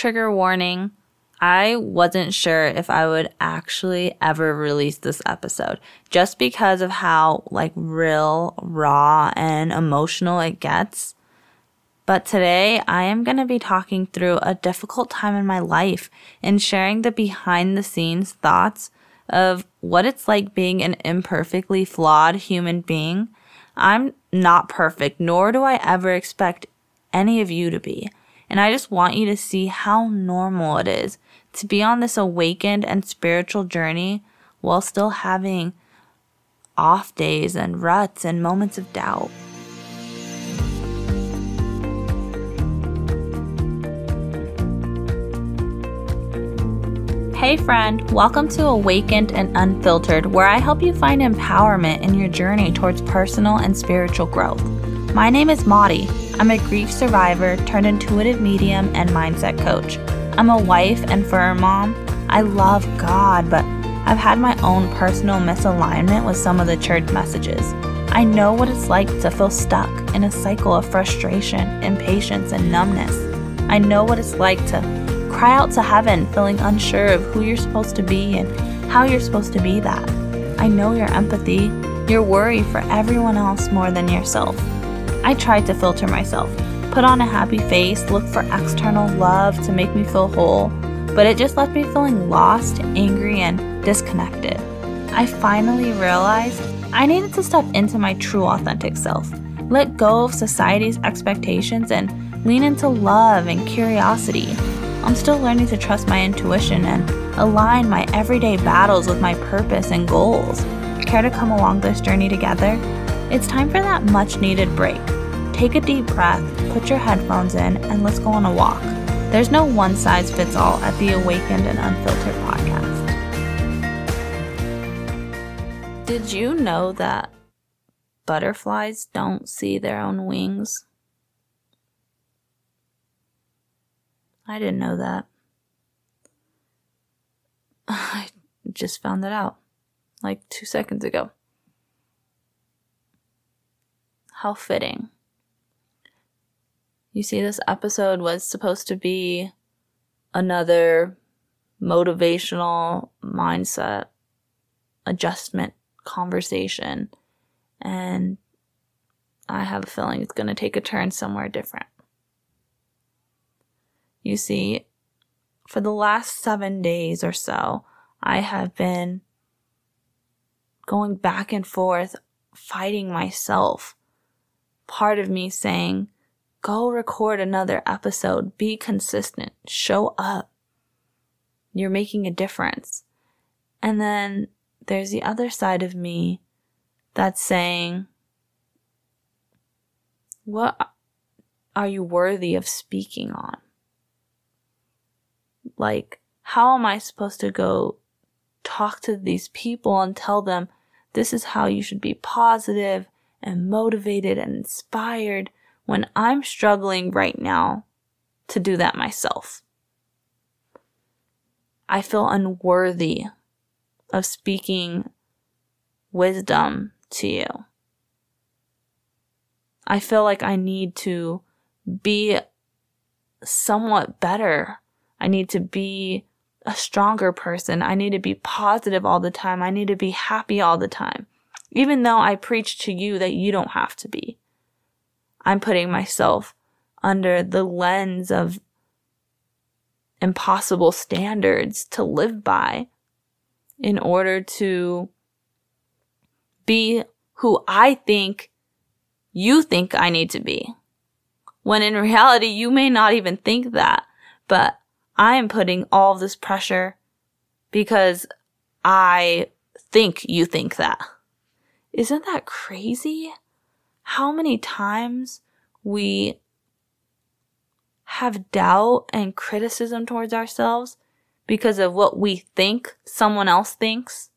trigger warning. I wasn't sure if I would actually ever release this episode just because of how like real, raw, and emotional it gets. But today I am going to be talking through a difficult time in my life and sharing the behind the scenes thoughts of what it's like being an imperfectly flawed human being. I'm not perfect, nor do I ever expect any of you to be. And I just want you to see how normal it is to be on this awakened and spiritual journey while still having off days and ruts and moments of doubt. Hey, friend, welcome to Awakened and Unfiltered, where I help you find empowerment in your journey towards personal and spiritual growth. My name is Mari. I'm a grief survivor turned intuitive medium and mindset coach. I'm a wife and fur mom. I love God, but I've had my own personal misalignment with some of the church messages. I know what it's like to feel stuck in a cycle of frustration, impatience, and numbness. I know what it's like to cry out to heaven feeling unsure of who you're supposed to be and how you're supposed to be that. I know your empathy, your worry for everyone else more than yourself. I tried to filter myself put on a happy face, look for external love to make me feel whole, but it just left me feeling lost, angry, and disconnected. I finally realized I needed to step into my true authentic self, let go of society's expectations, and lean into love and curiosity. I'm still learning to trust my intuition and align my everyday battles with my purpose and goals. Care to come along this journey together? It's time for that much needed break Take a deep breath, put your headphones in, and let's go on a walk. There's no one size fits all at the Awakened and Unfiltered podcast. Did you know that butterflies don't see their own wings? I didn't know that. I just found that out like two seconds ago. How fitting. You see, this episode was supposed to be another motivational mindset adjustment conversation. And I have a feeling it's going to take a turn somewhere different. You see, for the last seven days or so, I have been going back and forth, fighting myself. Part of me saying, Go record another episode. Be consistent. Show up. You're making a difference. And then there's the other side of me that's saying, what are you worthy of speaking on? Like, how am I supposed to go talk to these people and tell them this is how you should be positive and motivated and inspired when I'm struggling right now to do that myself. I feel unworthy of speaking wisdom to you. I feel like I need to be somewhat better. I need to be a stronger person. I need to be positive all the time. I need to be happy all the time. Even though I preach to you that you don't have to be. I'm putting myself under the lens of impossible standards to live by in order to be who I think you think I need to be. When in reality, you may not even think that, but I am putting all this pressure because I think you think that. Isn't that crazy? how many times we have doubt and criticism towards ourselves because of what we think someone else thinks.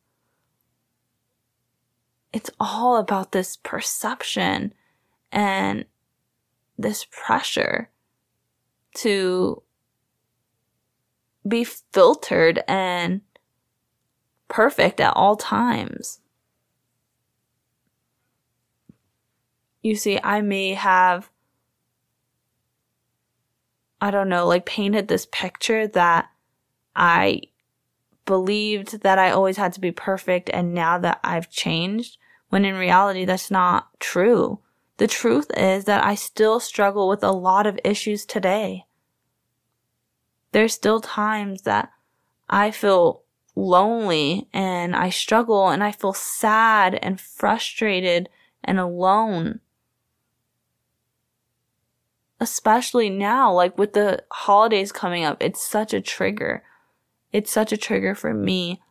It's all about this perception and this pressure to be filtered and perfect at all times. You see, I may have I don't know, like painted this picture that I believed that I always had to be perfect and now that I've changed, when in reality that's not true. The truth is that I still struggle with a lot of issues today. There's still times that I feel lonely and I struggle and I feel sad and frustrated and alone. Especially now, like with the holidays coming up, it's such a trigger. It's such a trigger for me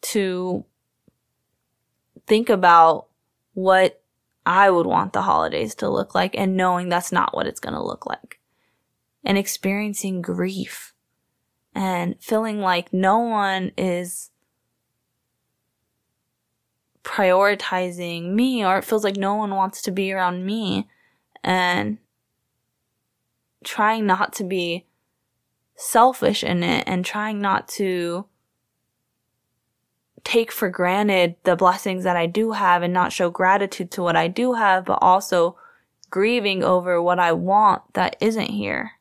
to think about what I would want the holidays to look like and knowing that's not what it's going to look like. And experiencing grief and feeling like no one is prioritizing me or it feels like no one wants to be around me and trying not to be selfish in it and trying not to take for granted the blessings that I do have and not show gratitude to what I do have, but also grieving over what I want that isn't here.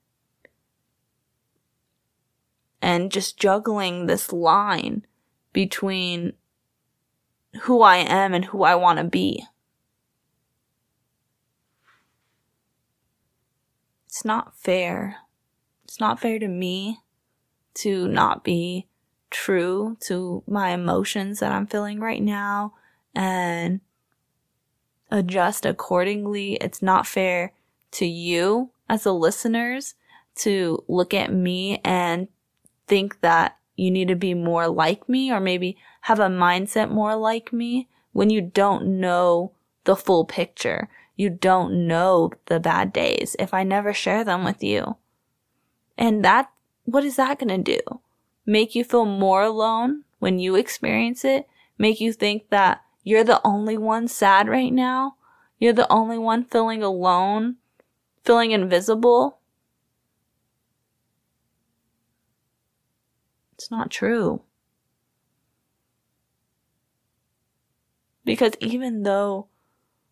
And just juggling this line between who I am and who I want to be. It's not fair. It's not fair to me to not be true to my emotions that I'm feeling right now and adjust accordingly. It's not fair to you as the listeners to look at me and think that you need to be more like me or maybe have a mindset more like me when you don't know the full picture. You don't know the bad days if I never share them with you. And that, what is that going to do? Make you feel more alone when you experience it? Make you think that you're the only one sad right now? You're the only one feeling alone? Feeling invisible? It's not true. Because even though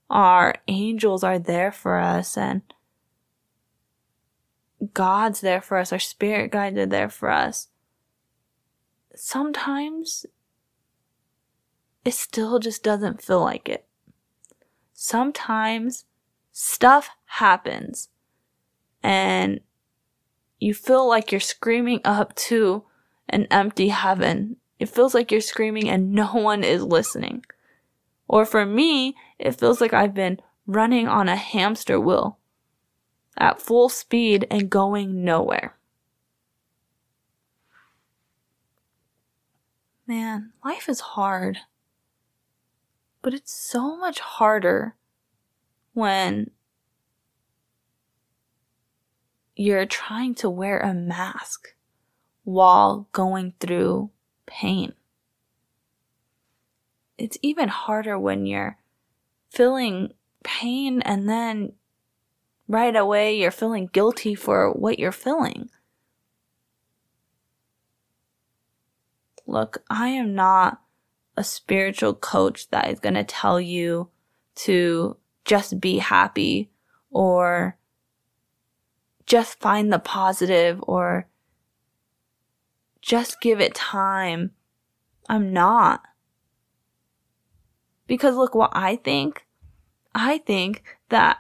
our angels are there for us and God's there for us, our spirit guides are there for us, sometimes it still just doesn't feel like it. Sometimes stuff happens and you feel like you're screaming up to an empty heaven. It feels like you're screaming and no one is listening. Or for me, it feels like I've been running on a hamster wheel at full speed and going nowhere. Man, life is hard. But it's so much harder when you're trying to wear a mask while going through pain. It's even harder when you're feeling pain and then right away you're feeling guilty for what you're feeling. Look, I am not a spiritual coach that is going to tell you to just be happy or just find the positive or just give it time. I'm not. Because look what I think. I think that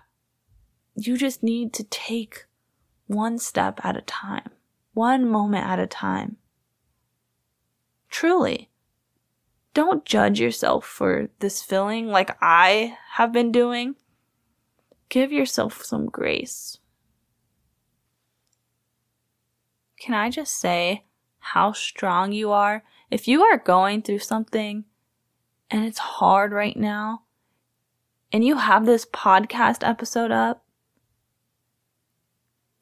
you just need to take one step at a time, one moment at a time. Truly. Don't judge yourself for this feeling like I have been doing. Give yourself some grace. Can I just say, how strong you are. If you are going through something and it's hard right now, and you have this podcast episode up,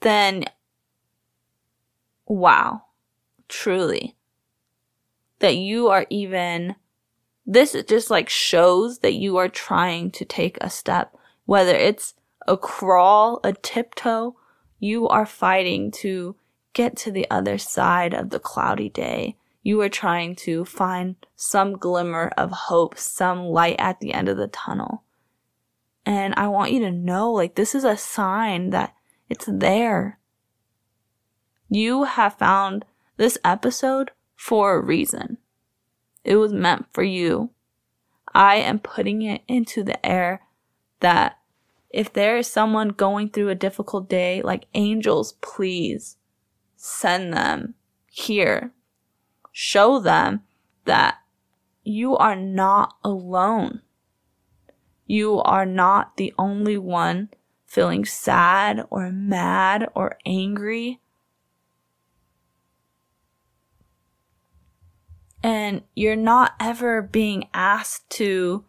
then wow, truly, that you are even, this just like shows that you are trying to take a step, whether it's a crawl, a tiptoe, you are fighting to get to the other side of the cloudy day. You are trying to find some glimmer of hope, some light at the end of the tunnel. And I want you to know, like, this is a sign that it's there. You have found this episode for a reason. It was meant for you. I am putting it into the air that if there is someone going through a difficult day, like angels, please send them here. Show them that you are not alone. You are not the only one feeling sad or mad or angry. And you're not ever being asked to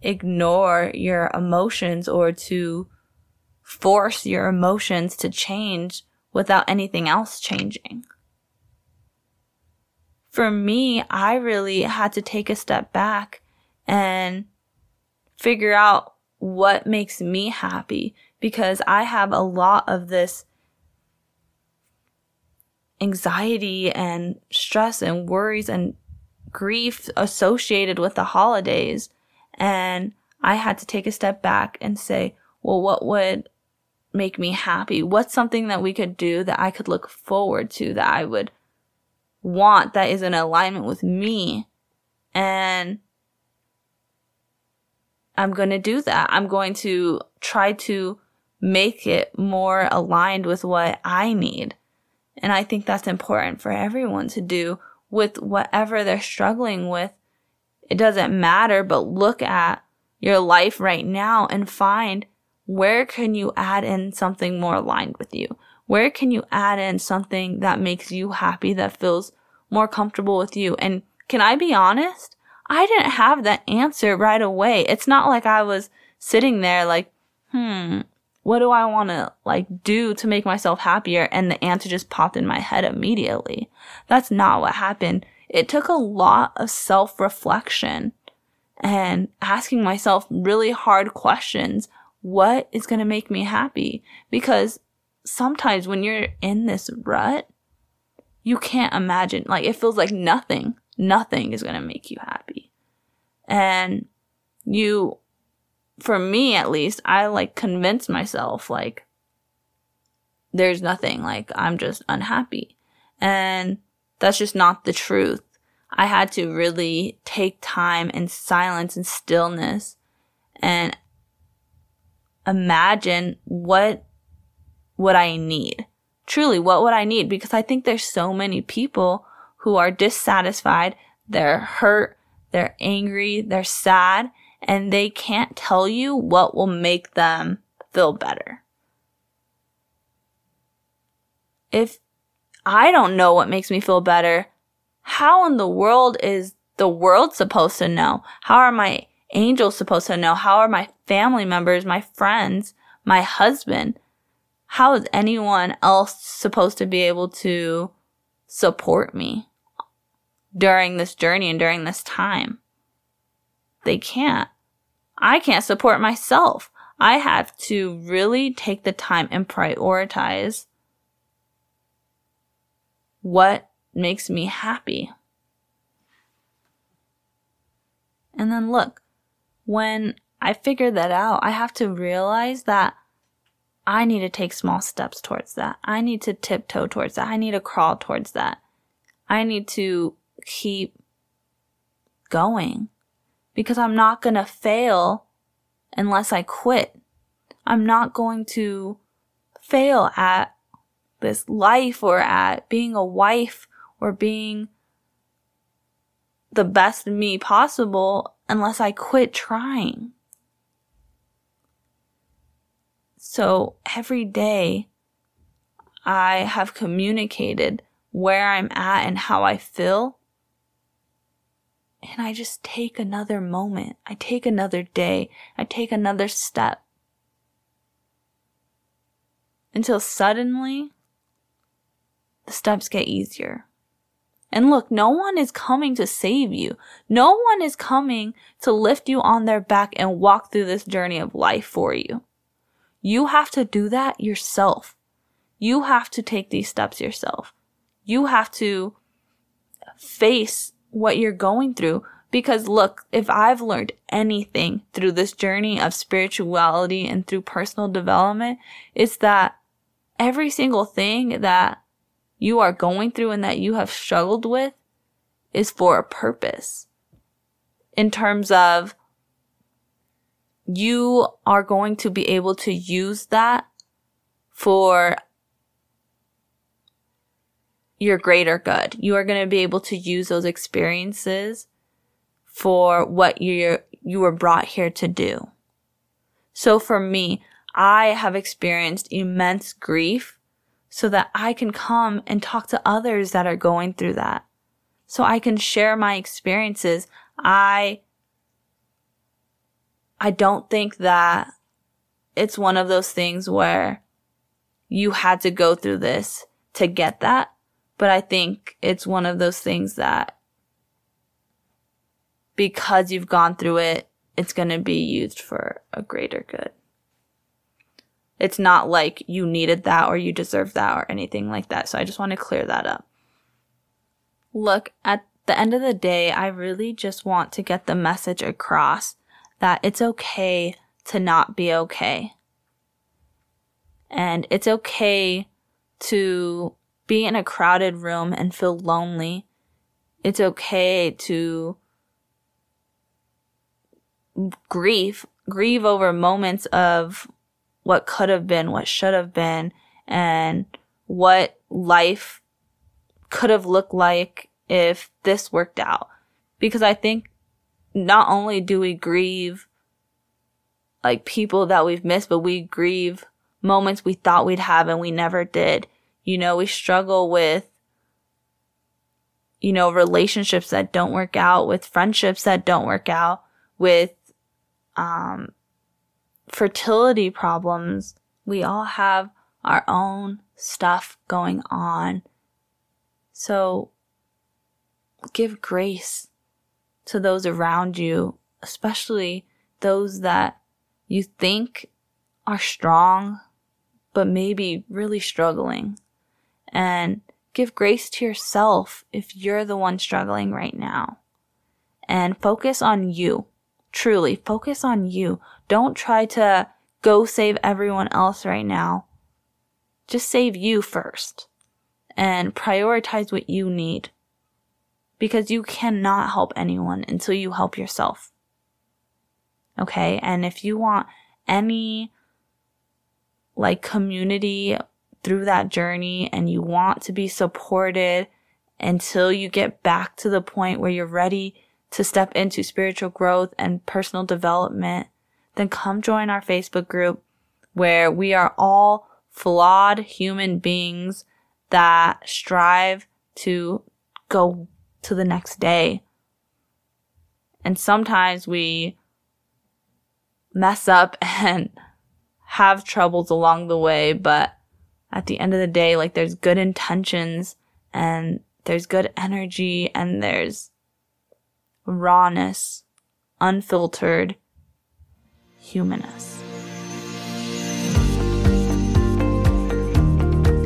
ignore your emotions or to force your emotions to change without anything else changing. For me, I really had to take a step back and figure out what makes me happy because I have a lot of this anxiety and stress and worries and grief associated with the holidays. And I had to take a step back and say, well, what would make me happy? What's something that we could do that I could look forward to that I would want that is in alignment with me? And I'm going to do that. I'm going to try to make it more aligned with what I need. And I think that's important for everyone to do with whatever they're struggling with. It doesn't matter, but look at your life right now and find where can you add in something more aligned with you? Where can you add in something that makes you happy, that feels more comfortable with you? And can I be honest? I didn't have that answer right away. It's not like I was sitting there like, hmm, what do I want to like do to make myself happier? And the answer just popped in my head immediately. That's not what happened. It took a lot of self reflection and asking myself really hard questions. What is going to make me happy? Because sometimes when you're in this rut, you can't imagine, like, it feels like nothing, nothing is going to make you happy. And you for me at least, I like convince myself like there's nothing, like I'm just unhappy. And that's just not the truth. I had to really take time in silence and stillness and imagine what would I need. Truly, what would I need? Because I think there's so many people who are dissatisfied, they're hurt, they're angry, they're sad, and they can't tell you what will make them feel better. If I don't know what makes me feel better, how in the world is the world supposed to know? How are my angels supposed to know? How are my family members, my friends, my husband? How is anyone else supposed to be able to support me during this journey and during this time? They can't. I can't support myself. I have to really take the time and prioritize what makes me happy. And then look, when I figure that out, I have to realize that I need to take small steps towards that. I need to tiptoe towards that. I need to crawl towards that. I need to keep going because I'm not going to fail unless I quit. I'm not going to fail at this life or at being a wife or being the best me possible unless I quit trying. So every day I have communicated where I'm at and how I feel and I just take another moment. I take another day. I take another step. Until suddenly, the steps get easier. And look, no one is coming to save you. No one is coming to lift you on their back and walk through this journey of life for you. You have to do that yourself. You have to take these steps yourself. You have to face what you're going through. Because look, if I've learned anything through this journey of spirituality and through personal development, it's that every single thing that you are going through and that you have struggled with is for a purpose. In terms of you are going to be able to use that for your greater good. You are going to be able to use those experiences for what you you were brought here to do. So for me, I have experienced immense grief so that I can come and talk to others that are going through that. So I can share my experiences. I I don't think that it's one of those things where you had to go through this to get that. But I think it's one of those things that because you've gone through it, it's going to be used for a greater good. It's not like you needed that or you deserve that or anything like that. So I just want to clear that up. Look, at the end of the day, I really just want to get the message across that it's okay to not be okay. And it's okay to be in a crowded room and feel lonely. It's okay to grieve, grieve over moments of what could have been, what should have been, and what life could have looked like if this worked out. Because I think not only do we grieve like people that we've missed, but we grieve moments we thought we'd have and we never did. You know, we struggle with, you know, relationships that don't work out, with friendships that don't work out, with, um, fertility problems. We all have our own stuff going on. So give grace to those around you, especially those that you think are strong, but maybe really struggling. And give grace to yourself if you're the one struggling right now. And focus on you. Truly, focus on you. Don't try to go save everyone else right now. Just save you first and prioritize what you need because you cannot help anyone until you help yourself. Okay. And if you want any like community through that journey and you want to be supported until you get back to the point where you're ready to step into spiritual growth and personal development, then come join our Facebook group where we are all flawed human beings that strive to go to the next day. And sometimes we mess up and have troubles along the way, but at the end of the day, like there's good intentions and there's good energy and there's rawness, unfiltered humanness.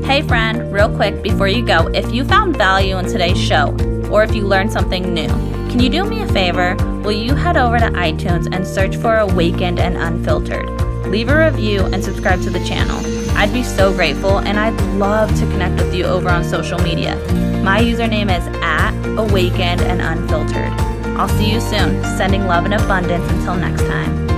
Hey, friend, real quick before you go, if you found value in today's show, or if you learned something new. Can you do me a favor? Will you head over to iTunes and search for Awakened and Unfiltered? Leave a review and subscribe to the channel. I'd be so grateful and I'd love to connect with you over on social media. My username is at Awakened and Unfiltered. I'll see you soon. Sending love and abundance until next time.